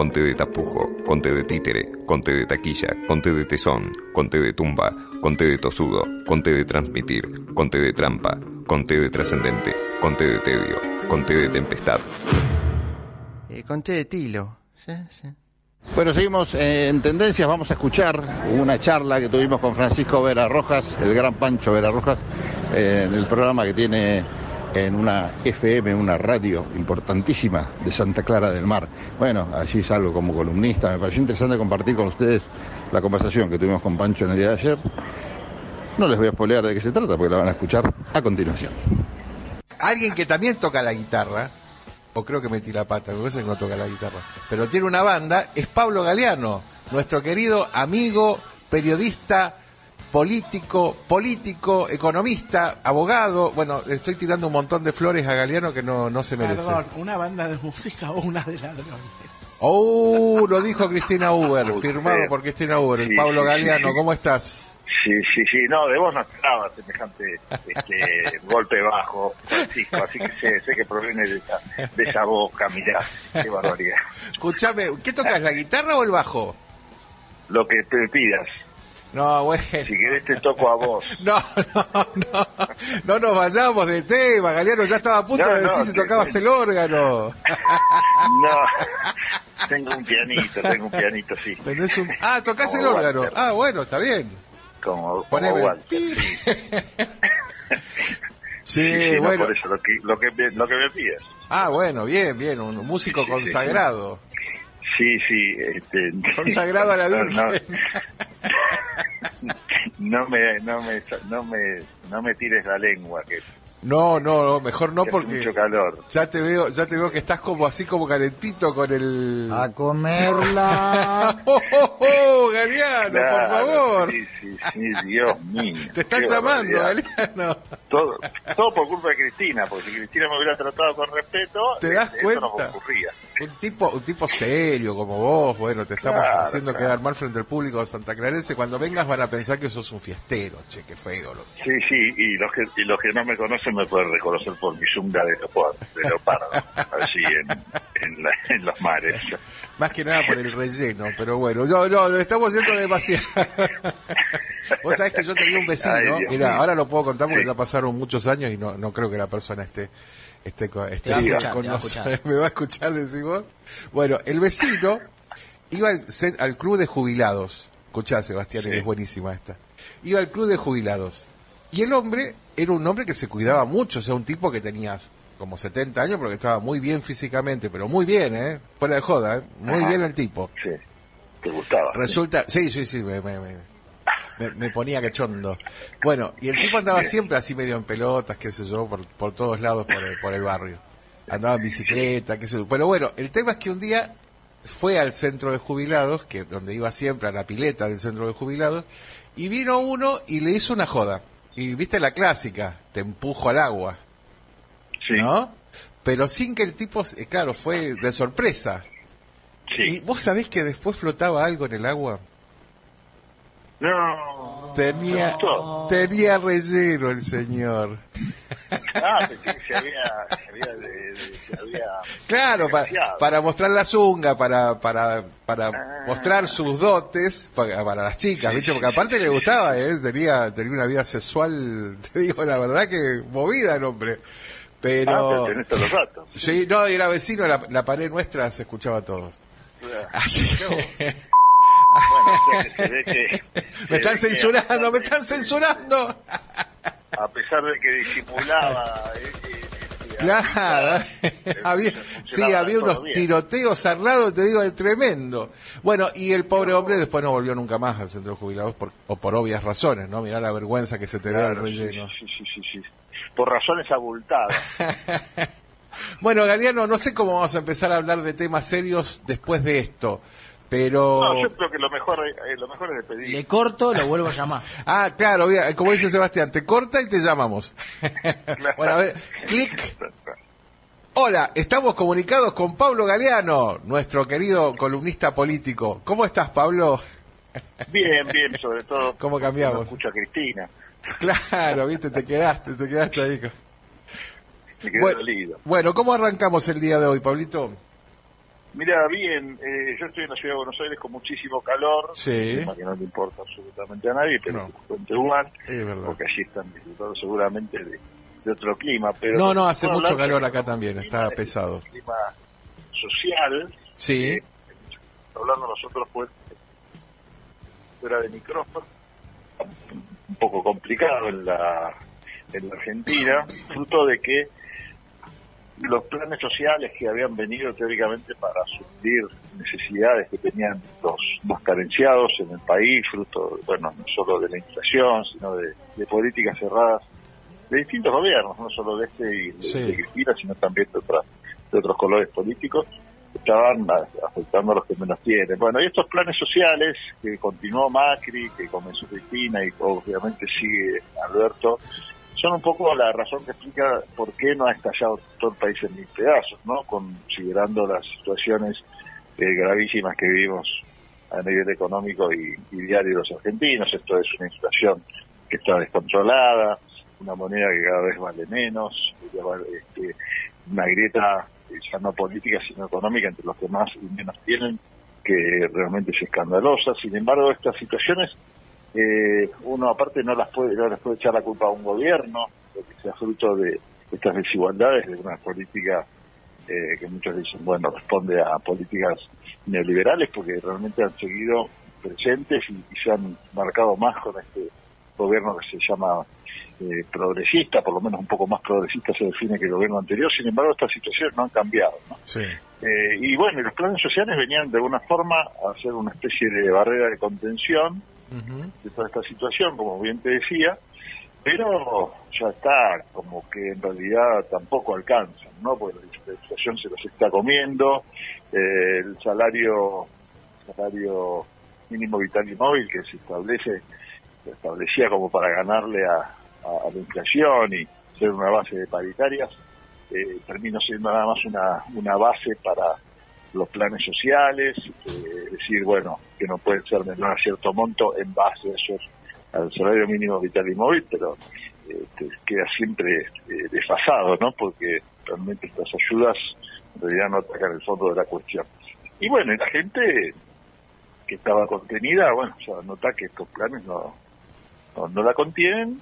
conte de tapujo, conte de títere, conte de taquilla, conte de tesón, conte de tumba, conte de tosudo, conte de transmitir, conte de trampa, conte de trascendente, conte de tedio, conte de tempestad. Eh, conté de tilo. Sí, sí. Bueno, seguimos en tendencias. Vamos a escuchar una charla que tuvimos con Francisco Vera Rojas, el gran Pancho Vera Rojas, eh, en el programa que tiene en una FM, una radio importantísima de Santa Clara del Mar. Bueno, allí salgo como columnista. Me pareció interesante compartir con ustedes la conversación que tuvimos con Pancho en el día de ayer. No les voy a spoilear de qué se trata porque la van a escuchar a continuación. Alguien que también toca la guitarra, o creo que metí la pata, me parece que no toca la guitarra, pero tiene una banda, es Pablo Galeano, nuestro querido amigo, periodista, político, político, economista, abogado. Bueno, le estoy tirando un montón de flores a Galeano que no, no se merece. Perdón, ¿una banda de música o una de ladrones? Oh, lo dijo Cristina Uber, firmado por Cristina Uber. Sí, Pablo Galeano. ¿cómo estás? Sí, sí, sí, no, de vos no esperaba semejante este, golpe bajo, Francisco, así que sé, sé que proviene de esa, de esa boca, mirá, qué barbaridad. Escúchame, ¿qué tocas, la guitarra o el bajo? Lo que te pidas, No, bueno. si querés te toco a vos. No, no, no, no nos vayamos de tema, Galeano ya estaba a punto No, de no, decir si tocabas el órgano. No, tengo un pianito, tengo un pianito, sí. Tenés un... Ah, Como el órgano. Walter. Ah, bueno, está bien. Como, como. Walter, sí. Sí, Sí, sí, no, bueno. por eso, lo que, lo que, lo que me pidas. Ah, bueno, bien, bien, un músico Sí, consagrado. Sí, sí, este... Consagrado a la Virgen. No, no me, no me, no me, no me tires la lengua, que, No, no, no, mejor no porque mucho calor. ya te veo, ya te veo que estás como así como calentito con el A comerla. ¡Oh, oh, oh, Galeano, por favor! Sí, sí, sí, Dios mío. Te están llamando, barbaridad. Galeano. Todo, todo por culpa de Cristina, porque si Cristina me hubiera tratado con respeto, ¿Te das eh, esto no cuenta? ocurría. Un tipo, un tipo serio como vos, bueno, te estamos Claro, haciendo claro. quedar mal frente al público de Santa Clarense. Cuando vengas van a pensar que sos un fiestero, che, qué feo. Lo... Sí, sí, y los que, y los que no me conocen me pueden reconocer por mi zunga de leopardo, de leopardo allí en, en, la- en los mares. Más que nada por el relleno, pero bueno, no, no, lo estamos yendo demasiado. Vos sabés que yo tenía un vecino, Ay, mira, mío. ahora lo puedo contar porque Sí. ya pasaron muchos años y no, no creo que la persona esté esté, co- esté va a con escuchar, nosotros. Me va a escuchar, decís vos. Bueno, el vecino iba al, al club de jubilados. Escuchá, Sebastián, Sí. que es buenísima esta. Iba al club de jubilados. Y el hombre era un hombre que se cuidaba mucho, o sea, un tipo que tenía como 70 años, porque estaba muy bien físicamente, pero muy bien, ¿eh? Fuera de joda, ¿eh? Muy Ajá. bien el tipo. Sí, te gustaba. Resulta, sí, sí, sí, me, me, me, me- me ponía cachondo. Bueno, y el tipo andaba siempre así medio en pelotas, qué sé yo, por, por todos lados por el, por el barrio. Andaba en bicicleta, qué sé yo. Pero bueno, el tema es que un día fue al centro de jubilados, que donde iba siempre a la pileta del centro de jubilados, y vino uno y le hizo una joda. Y viste la clásica, te empujo al agua, Sí, ¿no? Pero sin que el tipo, eh, claro, fue de sorpresa. ¿Y sí. vos sabés que después flotaba algo en el agua? No. Tenía, tenía relleno el señor. Ah, se había, se había, de- de- se había Claro, pa- Desgraciado. para mostrar la zunga, para, para, para Ah. mostrar sus dotes, para, para las chicas, ¿viste? Porque aparte le gustaba, ¿eh? Tenía, tenía una vida sexual, te digo la verdad que movida el hombre. Ah, Pero... pero tenés todos los datos. Sí, no, era vecino, la, la pared nuestra se escuchaba todo. Así que- Bueno, o sea que se ve que... me están que censurando, me están censurando. A pesar de que disimulaba... eh, eh, eh, Claro, eh, había, sí, había unos bien. tiroteos lado, te digo, de tremendo. Bueno, y el pobre hombre después no volvió nunca más al centro de jubilados, por, o por obvias razones, ¿no? Mirá la vergüenza que se te ve al Claro, relleno. Sí, sí, sí, sí. Por razones abultadas. Bueno, Galeano, no sé cómo vamos a empezar a hablar de temas serios después de esto, pero... No, yo creo que lo mejor, eh, lo mejor es despedir. Le corto, lo vuelvo a llamar. Ah, claro, como dice Sebastián, te corta y te llamamos. bueno, a ver, clic. Hola, estamos comunicados con Pablo Galeano, nuestro querido columnista político. ¿Cómo estás, Pablo? Bien, bien, sobre todo. ¿Cómo cambiamos? No escucho a Cristina. Claro, viste, te quedaste, te quedaste ahí. Me quedé Bueno, dolido. bueno, ¿cómo arrancamos el día de hoy, Pablito? Mira, bien, eh, yo estoy en la ciudad de Buenos Aires con muchísimo calor, Sí. tema que no le importa absolutamente a nadie, pero No. verdad. porque allí están disfrutando seguramente de, de otro clima. Pero No, no, hace mucho calor acá también, está pesado. un clima social, Sí, eh, hablando nosotros pues fuera de micrófono, un poco complicado en la, en la Argentina, fruto de que los planes sociales que habían venido teóricamente para suplir necesidades que tenían los, los carenciados en el país, fruto, bueno, no solo de la inflación, sino de, de políticas cerradas de distintos gobiernos, no solo de este y de, Sí. de Cristina, sino también de, otras- de otros colores políticos, estaban afectando a los que menos tienen. Bueno, y estos planes sociales que continuó Macri, que comenzó Cristina y obviamente sigue Alberto, son un poco la razón que explica por qué no ha estallado todo el país en mil pedazos, ¿no? Considerando las situaciones eh, gravísimas que vivimos a nivel económico y, diario de los argentinos. Esto es una inflación que está descontrolada, una moneda que cada vez vale menos, este, una grieta ya no política sino económica entre los que más y menos tienen, que realmente es escandalosa. Sin embargo, estas situaciones eh, uno aparte no las puede no les puede echar la culpa a un gobierno lo que sea fruto de estas desigualdades de una política eh, que muchos dicen bueno responde a políticas neoliberales porque realmente han seguido presentes y, y se han marcado más con este gobierno que se llama eh, progresista, por lo menos un poco más progresista se define que el gobierno anterior, sin embargo estas situaciones no han cambiado. ¿no? sí. Eh, y bueno, y los planes sociales venían de alguna forma a ser una especie de barrera de contención De toda esta situación, como bien te decía, pero ya está, como que en realidad tampoco alcanzan, ¿no? Porque la inflación se los está comiendo, eh, el salario salario mínimo vital y móvil que se establece, se establecía como para ganarle a la inflación y ser una base de paritarias, eh, terminó siendo nada más una, una base para los planes sociales, eh, decir, bueno, que no pueden ser menor a cierto monto en base a esos, al salario mínimo vital y móvil, pero eh, queda siempre eh, desfasado, ¿no? Porque realmente estas ayudas en realidad no atacan el fondo de la cuestión. Y bueno, y la gente que estaba contenida, bueno, ya nota que estos planes no, no, no la contienen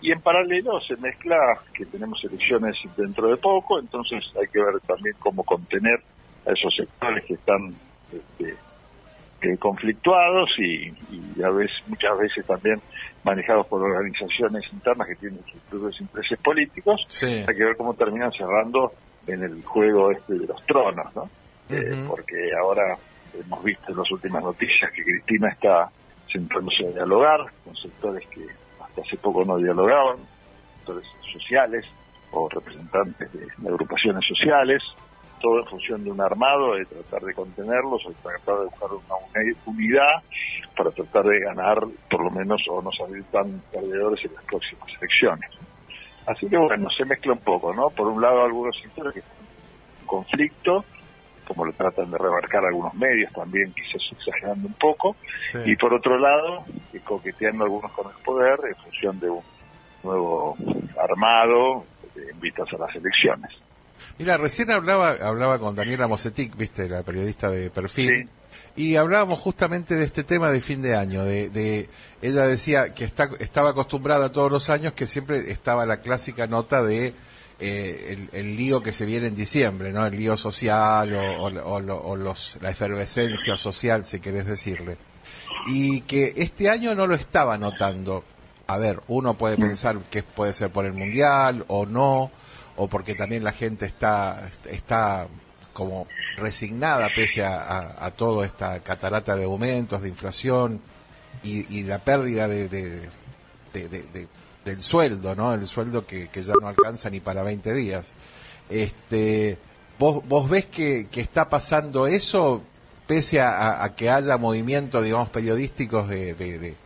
y en paralelo se mezcla que tenemos elecciones dentro de poco, entonces hay que ver también cómo contener a esos sectores que están este, eh, conflictuados y, y a veces, muchas veces también manejados por organizaciones internas que tienen sus propios intereses políticos, Sí. hay que ver cómo terminan cerrando en el juego este de los tronos, ¿no? Eh, porque ahora hemos visto en las últimas noticias que Cristina está sentándose a dialogar con sectores que hasta hace poco no dialogaban, sectores sociales o representantes de, de agrupaciones sociales, todo en función de un armado, de tratar de contenerlos de tratar de buscar una uni- unidad para tratar de ganar por lo menos o no salir tan perdedores en las próximas elecciones. Así que bueno, se mezcla un poco, ¿no? Por un lado algunos sectores que están en conflicto, como lo tratan de remarcar algunos medios también, quizás exagerando un poco, sí. y por otro lado, coqueteando algunos con el poder en función de un nuevo armado en vistas a las elecciones. Mira, recién hablaba hablaba con Daniela Mosetic, viste, la periodista de Perfil, Sí. y hablábamos justamente de este tema de fin de año. De, de ella decía que está, estaba acostumbrada todos los años que siempre estaba la clásica nota de eh, el, el lío que se viene en diciembre, ¿no? El lío social o, o- o los, la efervescencia social, si querés decirle. Y que este año no lo estaba notando. A ver, uno puede pensar que puede ser por el mundial o no, o porque también la gente está, está como resignada pese a, a, a toda esta catarata de aumentos, de inflación y, la pérdida de, de- de- de- de- del sueldo, ¿no? El sueldo que, ya no alcanza ni para 20 días. Este, ¿vos, vos ves que, que está pasando eso pese a, a- que haya movimientos, digamos, periodísticos de- de-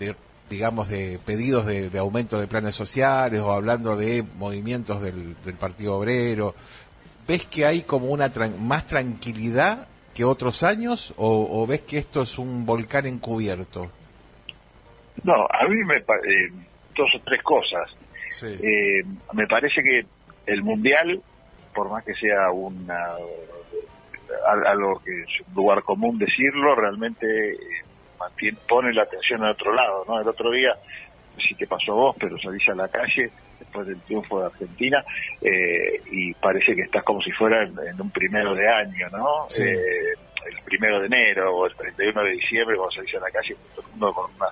de, digamos, de pedidos de, de aumento de planes sociales o hablando de movimientos del, del Partido Obrero? ¿Ves que hay como una tran- más tranquilidad que otros años o, o ves que esto es un volcán encubierto? No, a mí me eh, dos o tres cosas. Sí. Eh, me parece que el mundial, por más que sea una al- algo que es un lugar común decirlo, realmente eh, mantiene, pone la atención en otro lado, ¿no? El otro día, no sé si te pasó a vos, pero salís a la calle después del triunfo de Argentina eh, y parece que estás como si fuera en, en un primero de año, ¿no? Sí. Eh, el primero de enero o el 31 de diciembre cuando salís a la calle, todo el mundo con una,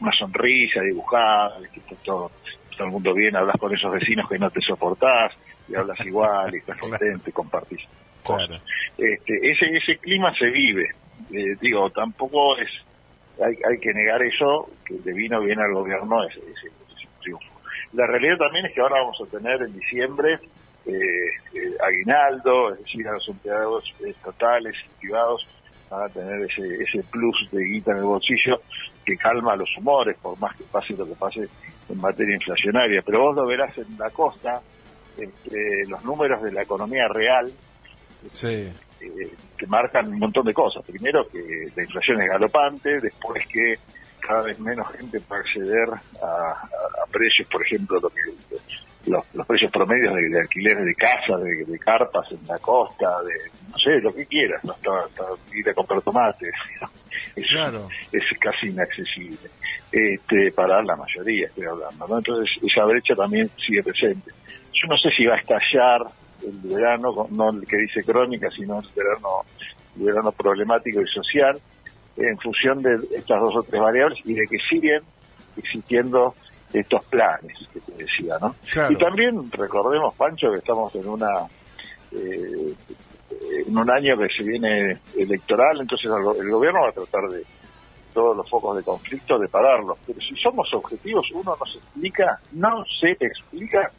una sonrisa dibujada, está todo, todo el mundo bien, hablas con esos vecinos que no te soportás y hablas igual y estás contento y compartís cosas. Claro. Este, ese, ese clima se vive. Eh, digo, tampoco es, hay, hay que negar eso, que le vino bien al gobierno ese, ese- ese triunfo. La realidad también es que ahora vamos a tener en diciembre eh, eh, aguinaldo, es decir, a los empleados estatales y privados van a tener ese, ese plus de guita en el bolsillo que calma los humores, por más que pase lo que pase en materia inflacionaria. Pero vos lo verás en la costa, este, los números de la economía real Sí, eh, que marcan un montón de cosas. Primero que la inflación es galopante, después que cada vez menos gente puede acceder a, a- a precios, por ejemplo, lo que los, los precios promedios de, de alquileres de casas, de, de carpas en la costa, de no sé, lo que quieras, no hasta, hasta ir a comprar tomates. Es, Claro. es casi inaccesible este, para la mayoría, estoy hablando. ¿no? Entonces, esa brecha también sigue presente. Yo no sé si va a estallar el verano, no el que dice crónica, sino el verano, el verano problemático y social, en función de estas dos o tres variables y de que siguen existiendo estos planes que te decía, ¿no? Claro. Y también recordemos, Pancho, que estamos en una eh, en un año que se viene electoral, entonces el, go- el gobierno va a tratar de todos los focos de conflicto de pararlos. Pero si somos objetivos, uno no se explica, no se explica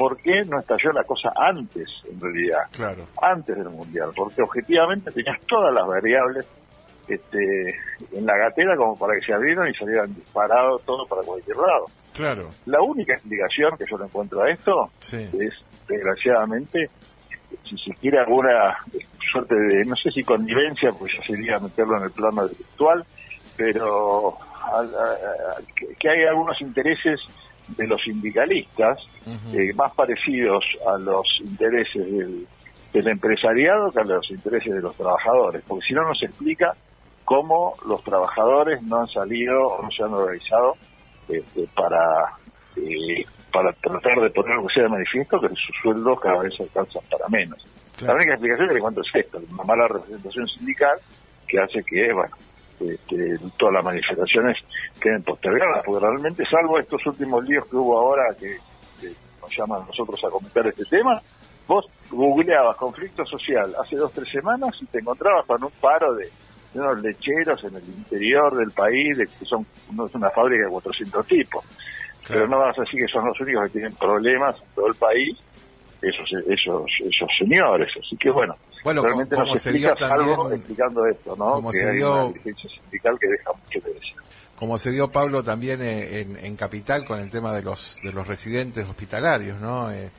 por qué no estalló la cosa antes, en realidad claro. antes del mundial, porque objetivamente tenías todas las variables este, en la gatera como para que se abrieran y salieran disparados todo para cualquier lado. Claro, La única explicación que yo le encuentro a esto sí. es, desgraciadamente, si se quiere alguna suerte de, no sé si connivencia, pues ya sería meterlo en el plano virtual, pero a- a- que, que hay algunos intereses de los sindicalistas eh, más parecidos a los intereses del, del empresariado que a los intereses de los trabajadores, porque si no nos explica cómo los trabajadores no han salido o no se han organizado este, para eh, para tratar de poner lo que sea de manifiesto que sus sueldos cada vez alcanzan para menos. Claro. La única explicación que le cuento es esto, una mala representación sindical que hace que, bueno, este, todas las manifestaciones queden postergadas, porque realmente, salvo estos últimos líos que hubo ahora que, que nos llaman a nosotros a comentar este tema, vos googleabas conflicto social hace dos tres semanas y te encontrabas con un paro de, de unos lecheros en el interior del país, de que son no es una fábrica de 400 tipos. Pero no vas a decir que son los únicos que tienen problemas en todo el país, esos esos esos señores. Así que bueno, Bueno, realmente como se se dio también- explicando esto, ¿no? como que se hay dio- una sindical que deja mucho que decir. Como se dio Pablo también eh, en, en Capital con el tema de los de los residentes hospitalarios, ¿no? Eh,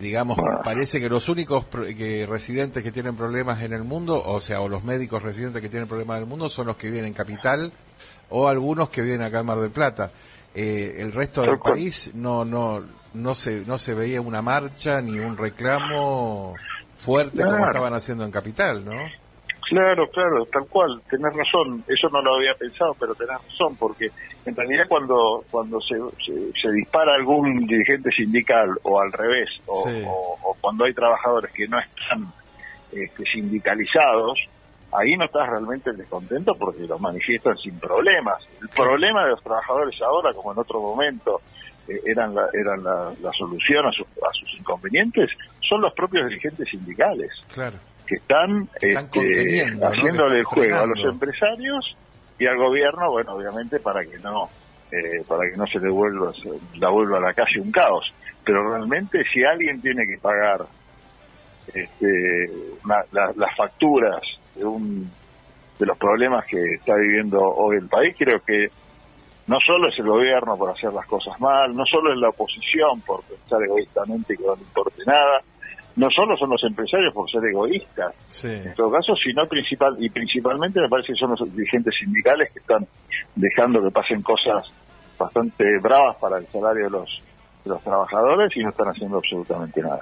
digamos, Ah. parece que los únicos que residentes que tienen problemas en el mundo, o sea, o los médicos residentes que tienen problemas en el mundo son los que viven en Capital o algunos que viven acá en Mar del Plata. Eh, el resto del país no no no se no se veía una marcha ni un reclamo fuerte como estaban haciendo en Capital, ¿no? Claro, claro, tal cual, tenés razón, eso no lo había pensado, pero tenés razón, porque en realidad cuando cuando se, se, se dispara algún dirigente sindical o al revés, o, Sí. o- o cuando hay trabajadores que no están este, sindicalizados, ahí no estás realmente descontento porque los manifiestan sin problemas. El problema de los trabajadores ahora, como en otro momento, eran la, eran la, la solución a, sus- a sus inconvenientes, son los propios dirigentes sindicales Claro. que están, Están este, haciéndole el juego a los empresarios y al gobierno, bueno, obviamente para que no eh, para que no se le vuelva se- la vuelva a la calle un caos. Pero realmente si alguien tiene que pagar este, una- la- las facturas de un de los problemas que está viviendo hoy el país, creo que no solo es el gobierno por hacer las cosas mal, no solo es la oposición por pensar egoístamente que no le importe nada, no solo son los empresarios por ser egoístas, Sí. en todo caso, sino principal y principalmente me parece que son los dirigentes sindicales que están dejando que pasen cosas bastante bravas para el salario de los, de los trabajadores y no están haciendo absolutamente nada.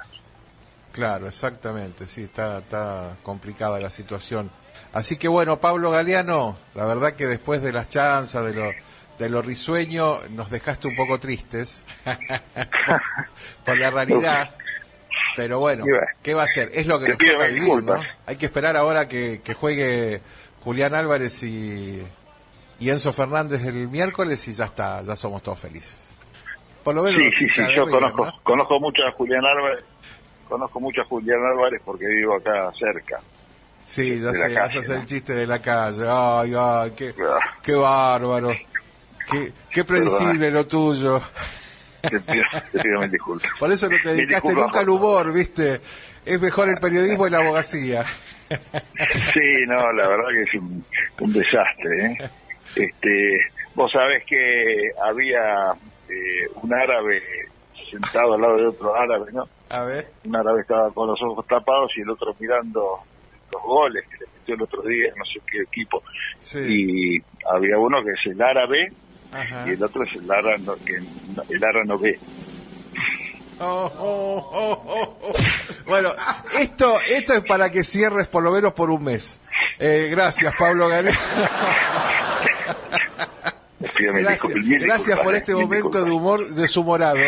Claro, exactamente, sí, está, está complicada la situación. Así que bueno, Pablo Galeano, la verdad que después de las chanzas, de lo, de lo risueño, nos dejaste un poco tristes por, por la realidad. Pero bueno. ¿qué va a ser? Es lo que nos toca vivir. Hay que esperar ahora que, que juegue Julián Álvarez y, y Enzo Fernández el miércoles y ya está, ya somos todos felices. Por lo menos Sí, sí, sí, yo River, conozco, ¿no? conozco mucho a Julián Álvarez, conozco mucho a Julián Álvarez porque vivo acá cerca. Sí, ya sé, haces el chiste de la calle. Ay, ay, qué, Ah. qué bárbaro. Qué, qué predecible lo tuyo. Te pido, te pido mil disculpas. Por eso no te dedicaste nunca al humor, ¿viste? Es mejor el periodismo y la abogacía. Sí, no, la verdad que es un, un desastre. ¿eh? Este, vos sabés que había eh, un árabe sentado al lado de otro árabe, ¿no? A ver. Un árabe estaba con los ojos tapados y el otro mirando los goles que le metió el otro día, no sé qué equipo. Sí. Y había uno que es el árabe Ajá. y el otro es el árabe no- que el árabe no ve. Oh, oh, oh, oh, oh. Bueno, esto, esto es para que cierres por lo menos por un mes. Eh, gracias, Pablo mil Gracias, por este momento de humor deshumorado.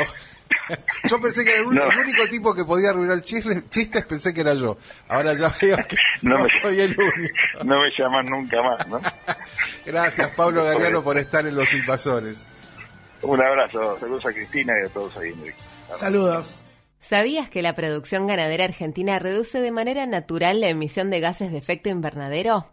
Yo pensé que era el, único, No. el único tipo que podía arruinar chistes, chistes, pensé que era yo. Ahora ya veo que No no, me- soy el único. No me llaman nunca más, ¿no? Gracias, Pablo Galeano, por estar en Los Invasores. Un abrazo, saludos a Cristina y a todos ahí. Enrique. Saludos. ¿Sabías que la producción ganadera argentina reduce de manera natural la emisión de gases de efecto invernadero?